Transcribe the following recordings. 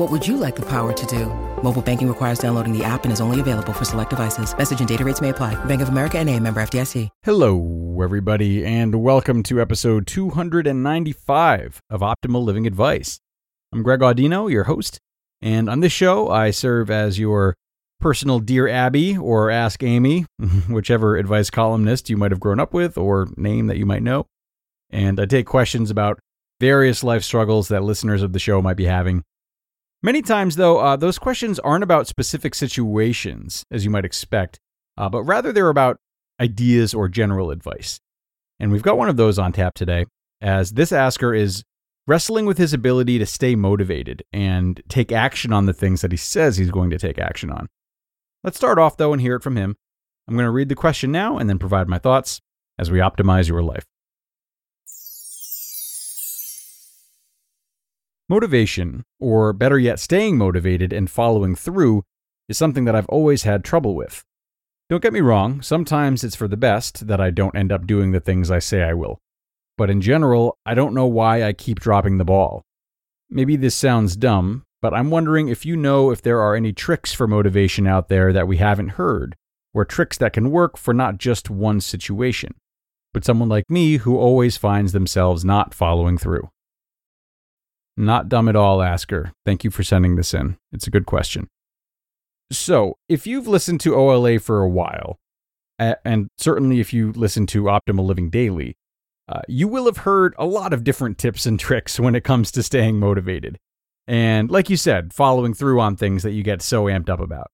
What would you like the power to do? Mobile banking requires downloading the app and is only available for select devices. Message and data rates may apply. Bank of America and a member FDIC. Hello, everybody, and welcome to episode 295 of Optimal Living Advice. I'm Greg Audino, your host, and on this show, I serve as your personal Dear Abby or Ask Amy, whichever advice columnist you might have grown up with or name that you might know. And I take questions about various life struggles that listeners of the show might be having Many times, though, uh, those questions aren't about specific situations, as you might expect, uh, but rather they're about ideas or general advice. And we've got one of those on tap today, as this asker is wrestling with his ability to stay motivated and take action on the things that he says he's going to take action on. Let's start off, though, and hear it from him. I'm going to read the question now and then provide my thoughts as we optimize your life. Motivation, or better yet, staying motivated and following through, is something that I've always had trouble with. Don't get me wrong, sometimes it's for the best that I don't end up doing the things I say I will. But in general, I don't know why I keep dropping the ball. Maybe this sounds dumb, but I'm wondering if you know if there are any tricks for motivation out there that we haven't heard, or tricks that can work for not just one situation, but someone like me who always finds themselves not following through. Not dumb at all, Asker. Thank you for sending this in. It's a good question. So, if you've listened to OLA for a while, and certainly if you listen to Optimal Living Daily, uh, you will have heard a lot of different tips and tricks when it comes to staying motivated. And like you said, following through on things that you get so amped up about.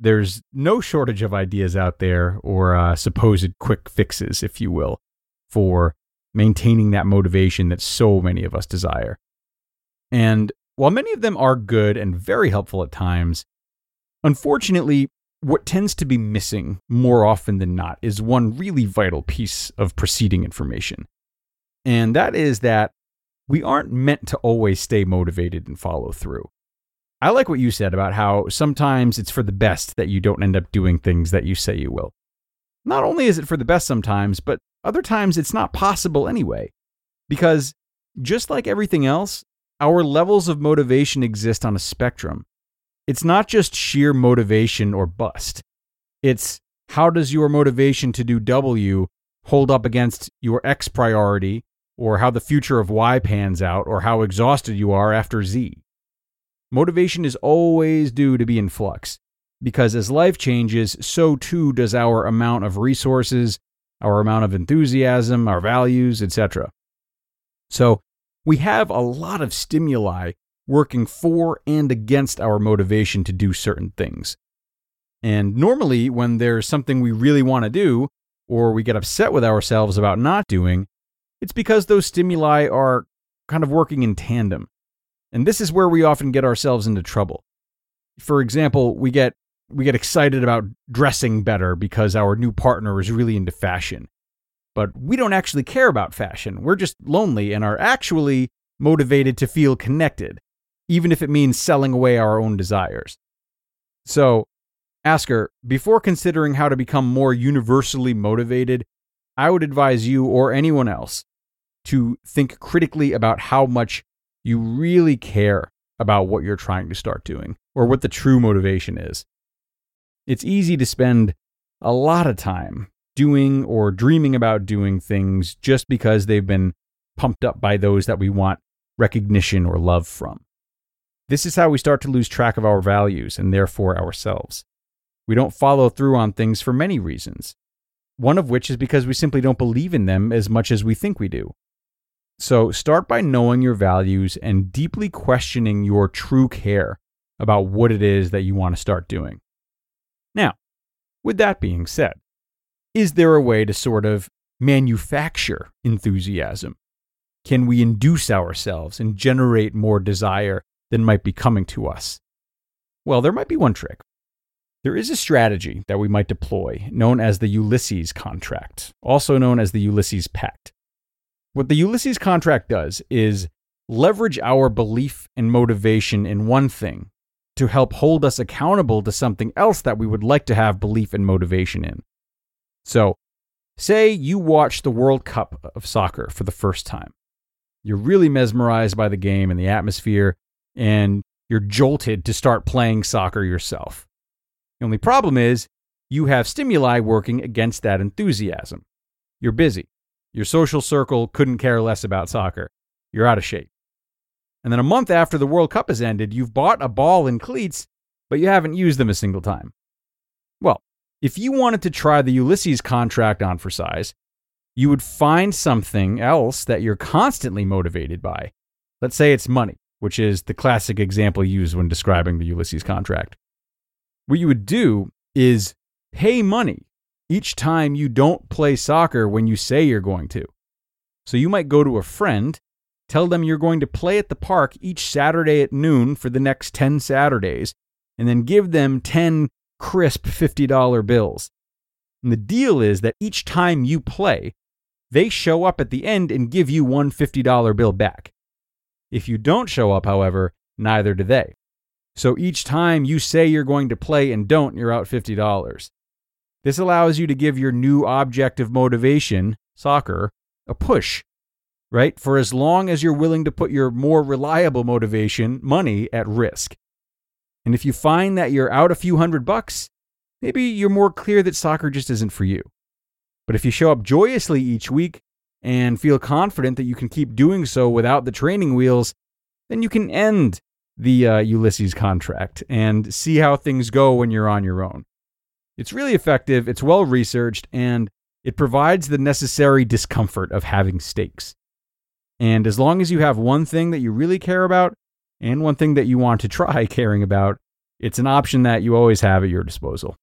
There's no shortage of ideas out there or uh, supposed quick fixes, if you will, for maintaining that motivation that so many of us desire. And while many of them are good and very helpful at times, unfortunately, what tends to be missing more often than not is one really vital piece of preceding information. And that is that we aren't meant to always stay motivated and follow through. I like what you said about how sometimes it's for the best that you don't end up doing things that you say you will. Not only is it for the best sometimes, but other times it's not possible anyway. Because just like everything else, our levels of motivation exist on a spectrum. It's not just sheer motivation or bust. It's how does your motivation to do W hold up against your X priority, or how the future of Y pans out, or how exhausted you are after Z. Motivation is always due to be in flux, because as life changes, so too does our amount of resources, our amount of enthusiasm, our values, etc. So, we have a lot of stimuli working for and against our motivation to do certain things. And normally, when there's something we really want to do, or we get upset with ourselves about not doing, it's because those stimuli are kind of working in tandem. And this is where we often get ourselves into trouble. For example, we get we get excited about dressing better because our new partner is really into fashion but we don't actually care about fashion. We're just lonely and are actually motivated to feel connected, even if it means selling away our own desires. So, Asker, before considering how to become more universally motivated, I would advise you or anyone else to think critically about how much you really care about what you're trying to start doing or what the true motivation is. It's easy to spend a lot of time doing or dreaming about doing things just because they've been pumped up by those that we want recognition or love from. This is how we start to lose track of our values and therefore ourselves. We don't follow through on things for many reasons. one of which is because we simply don't believe in them as much as we think we do. So start by knowing your values and deeply questioning your true care about what it is that you want to start doing. Now, with that being said, is there a way to sort of manufacture enthusiasm? Can we induce ourselves and generate more desire than might be coming to us? Well, there might be one trick. There is a strategy that we might deploy known as the Ulysses contract, also known as the Ulysses Pact. What the Ulysses contract does is leverage our belief and motivation in one thing to help hold us accountable to something else that we would like to have belief and motivation in. So, say you watch the World Cup of soccer for the first time. You're really mesmerized by the game and the atmosphere, and you're jolted to start playing soccer yourself. The only problem is you have stimuli working against that enthusiasm. You're busy. Your social circle couldn't care less about soccer. You're out of shape. And then a month after the World Cup has ended, you've bought a ball and cleats, but you haven't used them a single time. Well, if you wanted to try the Ulysses contract on for size, you would find something else that you're constantly motivated by. Let's say it's money, which is the classic example used when describing the Ulysses contract. What you would do is pay money each time you don't play soccer when you say you're going to. So you might go to a friend Tell them you're going to play at the park each Saturday at noon for the next 10 Saturdays, and then give them 10 crisp $50 bills. And the deal is that each time you play, they show up at the end and give you one $50 bill back. If you don't show up, however, neither do they. So each time you say you're going to play and don't, you're out $50. This allows you to give your new object of motivation, soccer, a push right? For as long as you're willing to put your more reliable motivation, money, at risk. And if you find that you're out a few hundred bucks, maybe you're more clear that soccer just isn't for you. But if you show up joyously each week and feel confident that you can keep doing so without the training wheels, then you can end the uh, Ulysses contract and see how things go when you're on your own. It's really effective, it's well researched, and it provides the necessary discomfort of having stakes. And as long as you have one thing that you really care about and one thing that you want to try caring about, it's an option that you always have at your disposal.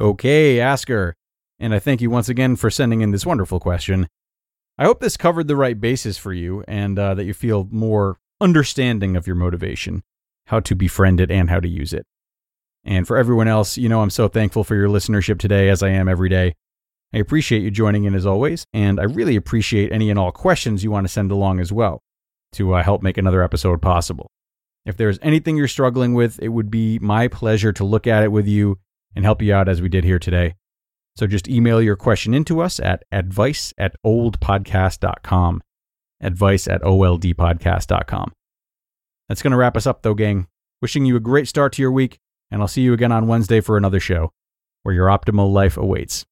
Okay, Asker. And I thank you once again for sending in this wonderful question. I hope this covered the right basis for you and uh, that you feel more understanding of your motivation, how to befriend it, and how to use it. And for everyone else, you know, I'm so thankful for your listenership today, as I am every day. I appreciate you joining in as always, and I really appreciate any and all questions you want to send along as well to uh, help make another episode possible. If there's anything you're struggling with, it would be my pleasure to look at it with you and help you out as we did here today. So just email your question into us at advice at oldpodcast.com. Advice at oldpodcast.com. That's going to wrap us up, though, gang. Wishing you a great start to your week, and I'll see you again on Wednesday for another show where your optimal life awaits.